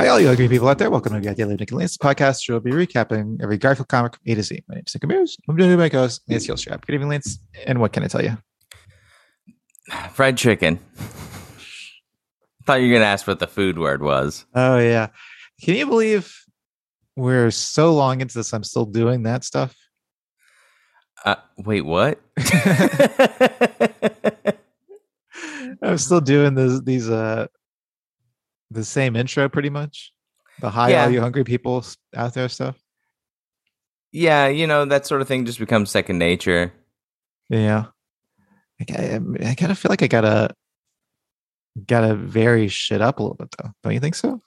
Hi, all you ugly people out there. Welcome to the Daily Nick and Lance podcast. We'll be recapping every Garfield comic from A to Z. My name is Nick Amuse. I'm by my host, Lance Hillstrap. Good evening, Lance. And what can I tell you? Fried chicken. Thought you were gonna ask what the food word was. Oh, yeah. Can you believe we're so long into this? I'm still doing that stuff. Uh, wait, what? I'm still doing this, these, uh, the same intro pretty much. The hi, Yeah. all you hungry people out there stuff. yeah, you know that sort of thing just becomes second nature. Yeah. I, I, I kind of feel like I gotta gotta vary shit up a little bit though. Don't you think so?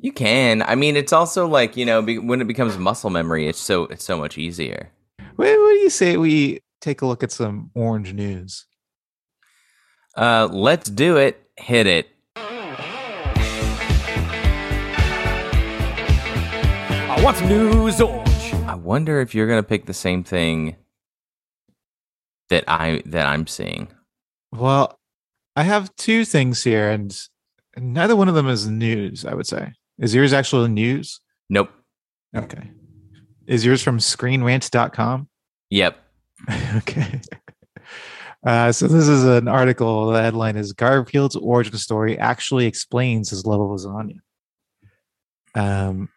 You can. I mean, it's also like you know be, when it becomes muscle memory, it's so it's so much easier. What, what do you say we take a look at some orange news? Uh, let's do it. Hit it. I want some news orange. I wonder if you're gonna pick the same thing that I that I'm seeing. Well, I have two things here, and neither one of them is news. I would say is yours actually news? Nope. Okay. Is yours from ScreenRant.com? Yep. okay. Uh, so this is an article. The headline is Garfield's origin story actually explains his love of lasagna. Um,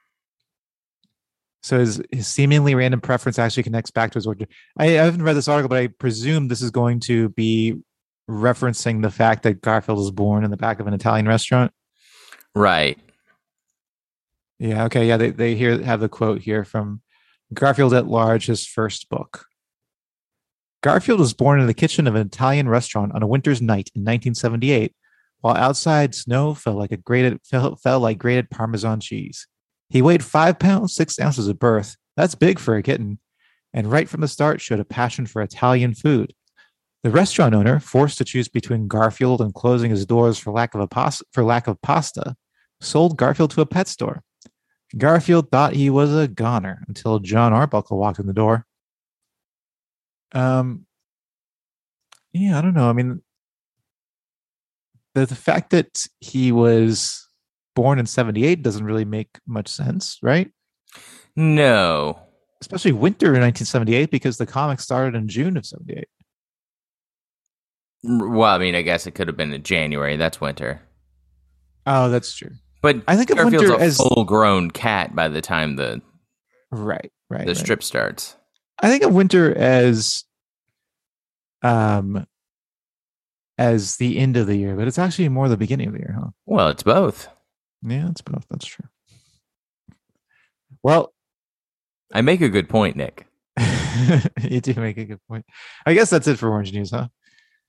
so his, his seemingly random preference actually connects back to his origin. I, I haven't read this article, but I presume this is going to be referencing the fact that Garfield was born in the back of an Italian restaurant. Right. Yeah. Okay. Yeah. They they here have the quote here from Garfield at Large, his first book. Garfield was born in the kitchen of an Italian restaurant on a winter's night in 1978, while outside snow fell like a grated fell, fell like grated Parmesan cheese. He weighed five pounds six ounces at birth. That's big for a kitten, and right from the start showed a passion for Italian food. The restaurant owner, forced to choose between Garfield and closing his doors for lack of a pos- for lack of pasta, sold Garfield to a pet store. Garfield thought he was a goner until John Arbuckle walked in the door. Um, yeah, I don't know. I mean, the, the fact that he was born in 78 doesn't really make much sense, right? No. Especially winter in 1978 because the comic started in June of 78. Well, I mean, I guess it could have been in January. That's winter. Oh, that's true. But I think of Garfield's winter a as- full-grown cat by the time the Right, right. the right. strip starts. I think of winter as um as the end of the year, but it's actually more the beginning of the year, huh? Well, it's both. Yeah, it's both. That's true. Well, I make a good point, Nick. you do make a good point. I guess that's it for Orange News, huh?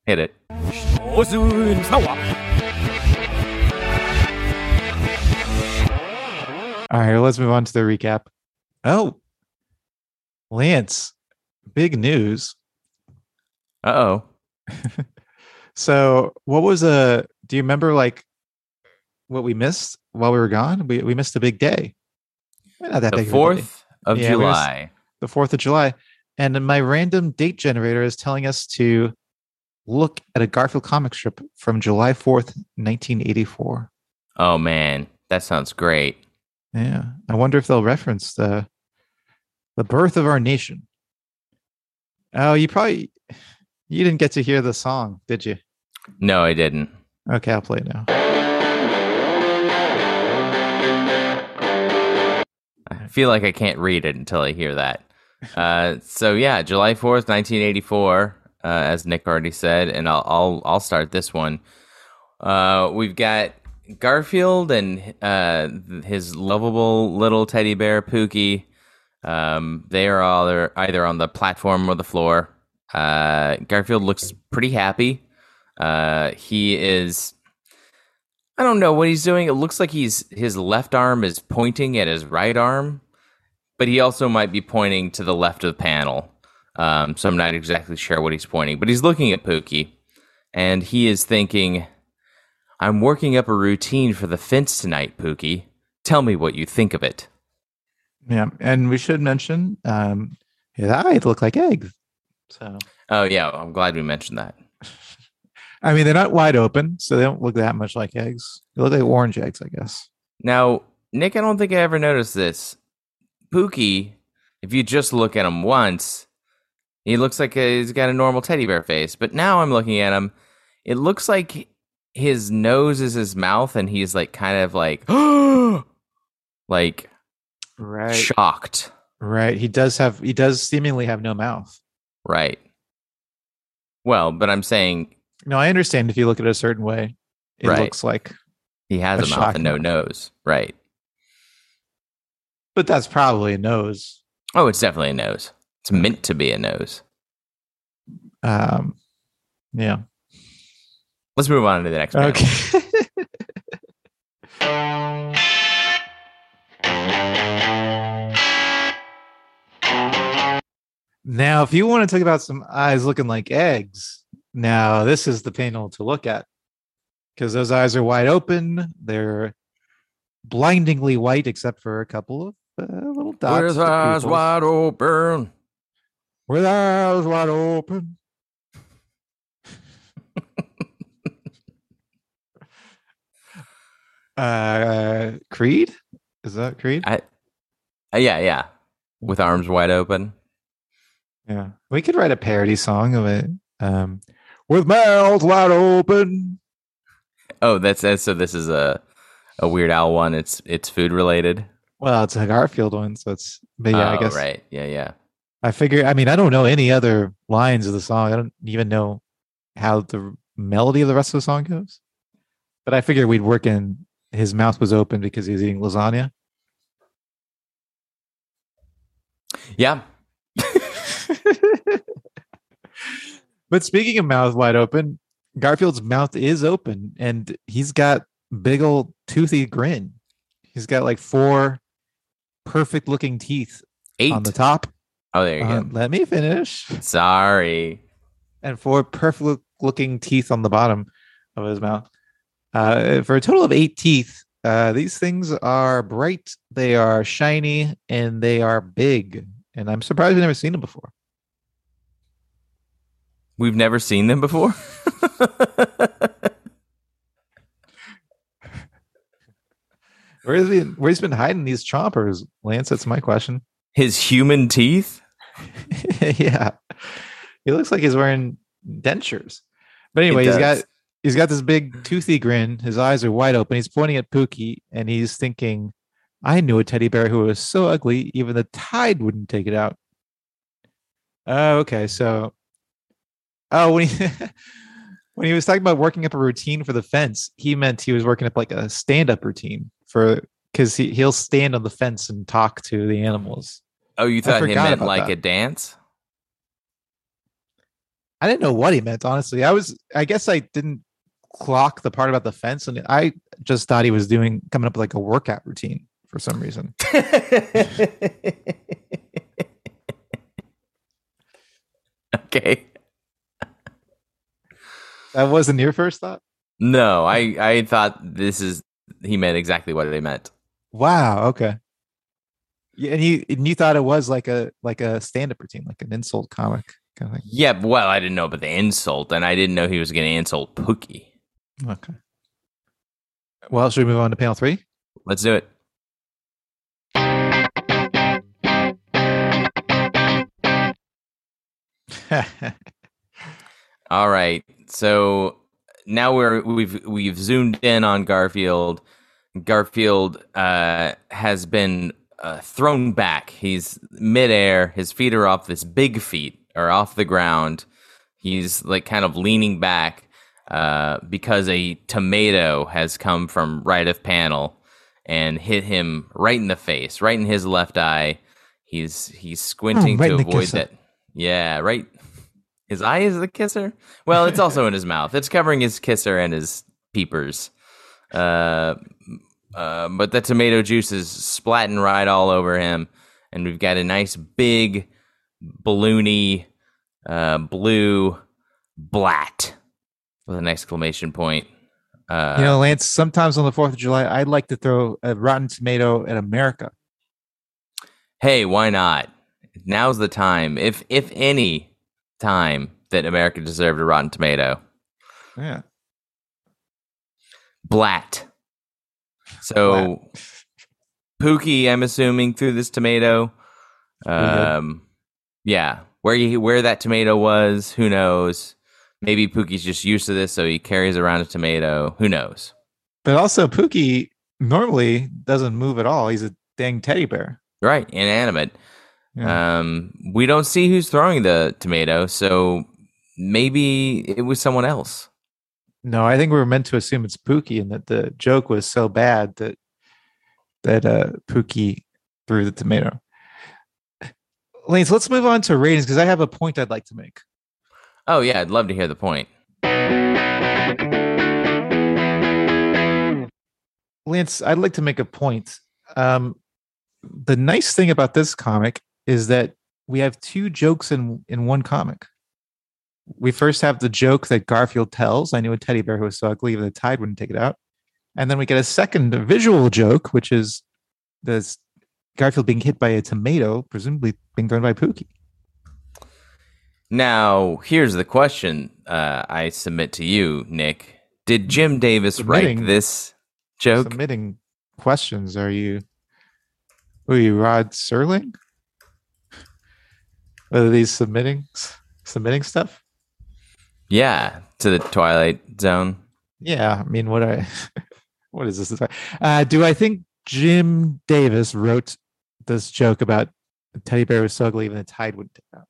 Hit it. Ozoon Snowa. All right, let's move on to the recap. Oh, Lance, big news. Uh oh. So, what was a? Do you remember like what we missed while we were gone? We we missed a big day. Not that The big of a day. fourth of Yeah, July. the 4th of July. And my random date generator is telling us to look at a Garfield comic strip from July 4th, 1984. Oh man, that sounds great. Yeah. I wonder if they'll reference the the birth of our nation. Oh, you probably you didn't get to hear the song, did you? No, I didn't. Okay, I'll play it now. Feel like I can't read it until I hear that. Uh, so yeah, July fourth, nineteen eighty four, uh, as Nick already said, and I'll I'll I'll start this one. Uh, we've got Garfield and uh, his lovable little teddy bear Pookie. Um, they are all either, either on the platform or the floor. Uh, Garfield looks pretty happy. Uh, he is. I don't know what he's doing. It looks like he's his left arm is pointing at his right arm, but he also might be pointing to the left of the panel. Um, so I'm not exactly sure what he's pointing, but he's looking at Pookie, and he is thinking, "I'm working up a routine for the fence tonight, Pookie. Tell me what you think of it." Yeah. And we should mention um his eyes look like eggs. So Oh yeah, I'm glad we mentioned that. I mean they're not wide open, so they don't look that much like eggs. They look like orange eggs, I guess. Now, Nick, I don't think I ever noticed this. Pookie, if you just look at him once, he looks like a, he's got a normal teddy bear face. But now I'm looking at him, it looks like his nose is his mouth, and he's like kind of like, like Right. shocked. Right. He does have he does seemingly have no mouth. Right. Well, but I'm saying No, I understand if you look at it a certain way. It Right. looks like he has A a, mouth and no nose. Right. but that's probably a nose. Oh, it's definitely a nose. It's meant to be a nose. Um yeah. Let's move on to the next panel. Okay. now, if you want to talk about some eyes looking like eggs, now this is the panel to look at because those eyes are wide open. They're blindingly white, except for a couple of uh, little dots. With eyes wide open. With eyes wide open. uh, Creed? Is that Creed? I, uh, yeah, yeah. With arms wide open. yeah. We could write a parody song of it. Um, with mouths wide open. Oh, that's, that's so. This is a a Weird Al one. It's it's food related. Well, it's a Garfield one, so it's. But yeah, I Oh, guess right. Yeah, yeah. I figure. I mean, I don't know any other lines of the song. I don't even know how the melody of the rest of the song goes. But I figured we'd work in. His mouth was open because he was eating lasagna. Yeah. But speaking of mouth wide open, Garfield's mouth is open, and he's got big old toothy grin. He's got like four perfect looking teeth Eight. on the top. oh, there you Uh, go. let me finish. Sorry. and four perfect looking teeth on the bottom of his mouth. Uh, for a total of eight teeth. Uh, these things are bright, they are shiny, and they are big. And I'm surprised we've never seen them before. We've never seen them before. Where's he? Where's he been hiding these chompers, Lance? That's my question. His human teeth. yeah, he looks like he's wearing dentures. But anyway, He he's got he's got this big toothy grin. His eyes are wide open. He's pointing at Pookie, and he's thinking, "I knew a teddy bear who was so ugly, even the tide wouldn't take it out." Oh, okay. So, oh, when he when he was talking about working up a routine for the fence, he meant he was working up like a stand-up routine for because he he'll stand on the fence and talk to the animals. Oh, you thought he meant like that. a dance? I didn't know what he meant, honestly. I was, I guess I didn't clock the part about the fence, and I just thought he was doing coming up with like a workout routine for some reason. okay. That wasn't your first thought. No, I I thought this is he meant exactly what they meant. Wow. Okay. Yeah, and you and you thought it was like a like a stand up routine, like an insult comic kind of thing. Yeah, well, I didn't know about the insult, and I didn't know he was going to insult Pookie. Okay. Well, should we move on to panel three? Let's do it. All right. So now we're we've we've zoomed in on Garfield. Garfield uh, has been uh, thrown back. He's midair. His feet are off this big feet are off the ground. He's like kind of leaning back uh, because a tomato has come from right of panel and hit him right in the face, right in his left eye. He's he's squinting right to avoid kisser. that. Yeah, right. His eye is the kisser. Well, it's also in his mouth. It's covering his kisser and his peepers. Uh, uh, but the tomato juice is splatting right all over him, and we've got a nice big balloony uh, blue blat with an exclamation point. Uh, you know, Lance. Sometimes on the Fourth of July, I'd like to throw a rotten tomato at America. hey, why not? Now's the time, if if any time, that America deserved a Rotten Tomato. Yeah. Blat. So Pookie, I'm assuming threw this tomato. Um, yeah, where you where that tomato was, who knows? Maybe Pookie's just used to this, so he carries around a tomato. Who knows? But also, Pookie normally doesn't move at all. He's a dang teddy bear. Right, inanimate. Yeah. Um, we don't see who's throwing the tomato, so maybe it was someone else. no, I think we were meant to assume it's Pookie, and that the joke was so bad that that uh, Pookie threw the tomato. Lance, let's move on to ratings because I have a point I'd like to make. Oh yeah, I'd love to hear the point. Lance, I'd like to make a point. Um, the nice thing about this comic is that we have two jokes in in one comic. We first have the joke that Garfield tells. I knew a teddy bear who was so ugly that the tide wouldn't take it out. And then we get a second visual joke, which is this Garfield being hit by a tomato, presumably being thrown by Pookie. Now, here's the question uh, I submit to you, Nick. Did Jim Davis Submitting- write this joke? Submitting questions. Are you who are you, Rod Serling? Are these submitting submitting stuff? Yeah, to the Twilight Zone. Yeah, I mean, what I what is this? Uh, do I think Jim Davis wrote this joke about the teddy bear was so ugly even the tide wouldn't take out?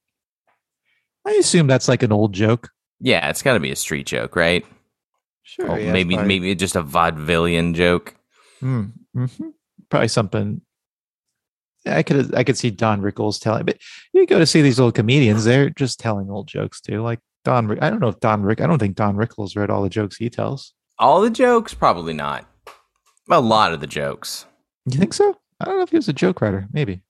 I assume that's like an old joke. Yeah, it's got to be a street joke, right? Sure, Or yeah, maybe probably, maybe just a vaudevillian joke. Hmm, mhm. probably something. I could I could see Don Rickles telling, but you go to see these old comedians; they're just telling old jokes too. Like Don, I don't know if Don Rick, I don't think Don Rickles read all the jokes he tells. All the jokes, probably not. A lot of the jokes. You think so? I don't know if he was a joke writer. Maybe.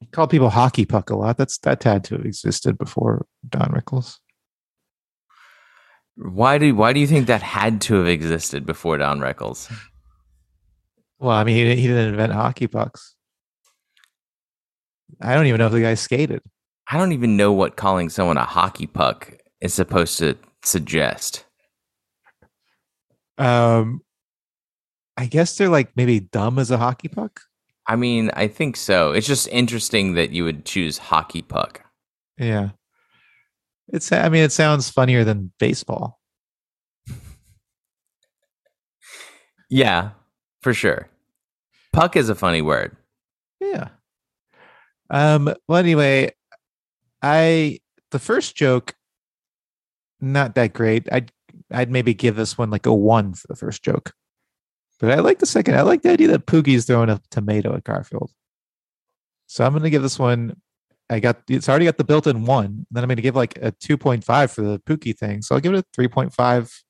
He called people hockey puck a lot. That's that had to have existed before Don Rickles. Why do why do you think that had to have existed before Don Rickles? Well, I mean, he, he didn't invent hockey pucks. I don't even know if the guy skated. I don't even know what calling someone a hockey puck is supposed to suggest. Um, I guess they're like maybe dumb as a hockey puck. I mean, I think so. It's just interesting that you would choose hockey puck. Yeah. It's. I mean, it sounds funnier than baseball. Yeah, for sure. Puck is a funny word. Yeah. Um. Well, anyway, I the first joke, not that great. I'd I'd maybe give this one like a one for the first joke, but I like the second. I like the idea that Pookie's throwing a tomato at Garfield. So I'm going to give this one. I got it's already got the built-in one. Then I'm going to give like a 2.5 for the Pookie thing. So I'll give it a 3.5,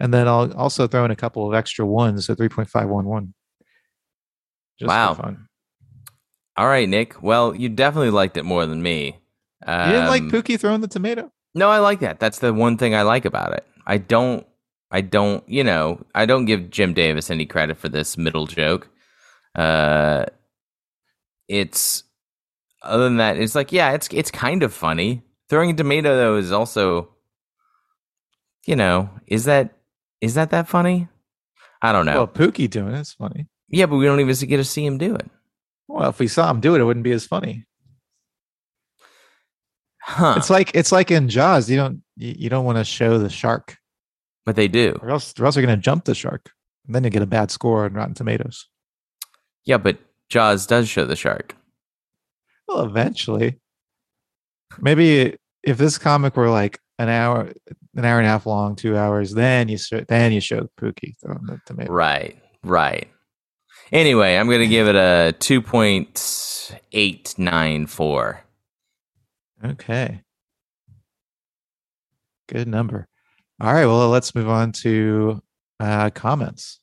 and then I'll also throw in a couple of extra ones, so 3.511. Just Wow. for fun. All right, Nick. Well, you definitely liked it more than me. Um, You didn't like Pookie throwing the tomato? No, I like that. That's the one thing I like about it. I don't I don't, you know, I don't give Jim Davis any credit for this middle joke. Uh it's other than that, it's like, yeah, it's it's kind of funny. Throwing a tomato though is also you know, is that is that that funny? I don't know. Well, Pookie doing it's funny. yeah, but we don't even get to see him do it. Well, if we saw him do it, it wouldn't be as funny. Huh. It's like it's like in Jaws. You don't you, you don't want to show the shark, but they do. or else or else you're going to jump the shark, and then you get a bad score on Rotten Tomatoes. Yeah, but Jaws does show the shark. Well, eventually, maybe if this comic were like an hour, an hour and a half long, two hours, then you show, then you show the Pookie throwing the tomato. Right, right. Anyway, I'm going to give it a 2.894. Okay. Good number. All right. Well, let's move on to uh, comments.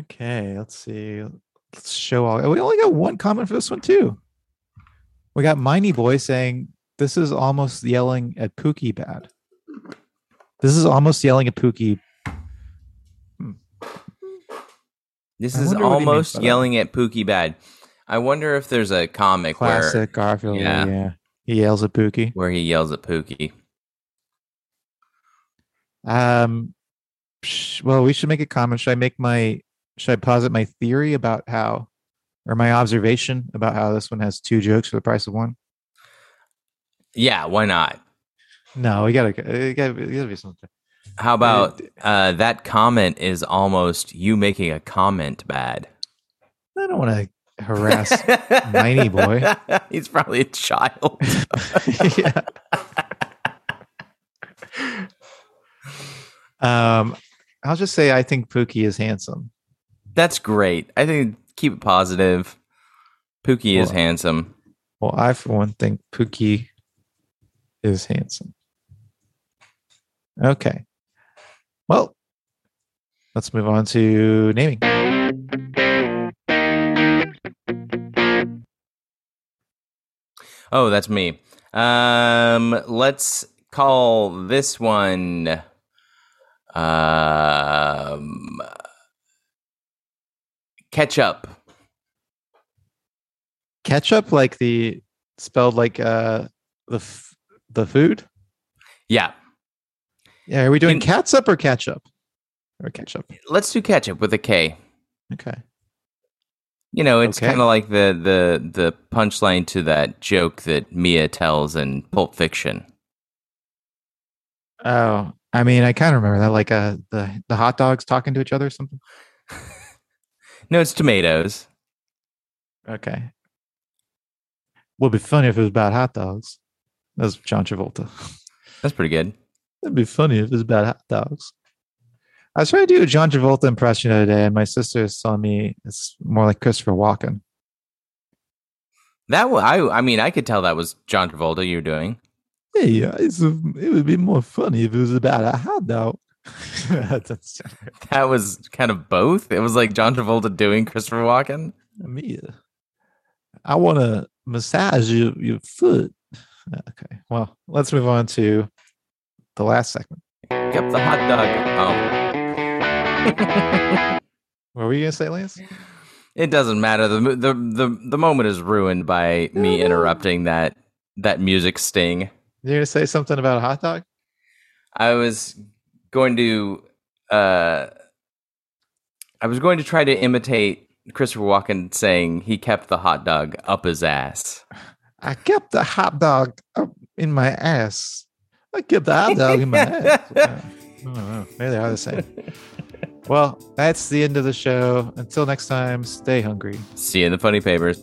Okay. Let's see. Let's show all. We only got one comment for this one, too. We got Miney Boy saying, This is almost yelling at Pookie bad. This is almost yelling at Pookie. Hmm. This I is wonder what he means almost that. yelling at Pookie bad. I wonder if there's a comic Classic Garfield. Yeah. Yeah. He yells at Pookie. where where he yells at Pookie. Um, well, we should make a comment. Should I make my? Should I posit my theory about how, or my observation about how this one has two jokes for the price of one? Yeah, why not? No, we gotta. It gotta, it gotta be something. How about uh, that comment is almost you making a comment bad? I don't want to harass Miney boy. He's probably a child. yeah. Um, I'll just say I think Pookie is handsome. That's great. I think keep it positive. Pookie is handsome. Well, I for one think Pookie is handsome. Okay. Well, let's move on to naming. Oh, that's me. Um, let's call this one. Um, ketchup. Ketchup, like the spelled like uh the f- the food. Yeah, Yeah, are we doing In- catsup or ketchup? Or ketchup? let's do ketchup with a K. Okay. You know, it's Okay. kind of like the the the punchline to that joke that Mia tells in Pulp Fiction. Oh, I mean, I kind of remember that, like uh, the the hot dogs talking to each other or something. No, it's tomatoes. Okay. Would be funny if it was about hot dogs. That's John Travolta. That's pretty good. That'd be funny if it was about hot dogs. I was trying to do a John Travolta impression the other day, and my sister saw me it's more like Christopher Walken. That wa- I I mean, I could tell that was John Travolta you're doing. Hey, it's a, it would be more funny if it was about a hot dog. That was kind of both. It was like John Travolta doing Christopher Walken. me. I want to massage your, your foot. Okay. Well, let's move on to the last segment. Kept the hot dog. Oh, What were you gonna say, Lance? it doesn't matter. The, the the the moment is ruined by me interrupting that that music sting. You're gonna say something about a hot dog? I was going to uh I was going to try to imitate Christopher Walken saying he kept the hot dog up his ass. I kept the hot dog up in my ass. I kept the hot dog in my ass. Uh, I don't know. Maybe they are the same. Well, that's the end of the show. Until next time, stay hungry. See you in the funny papers.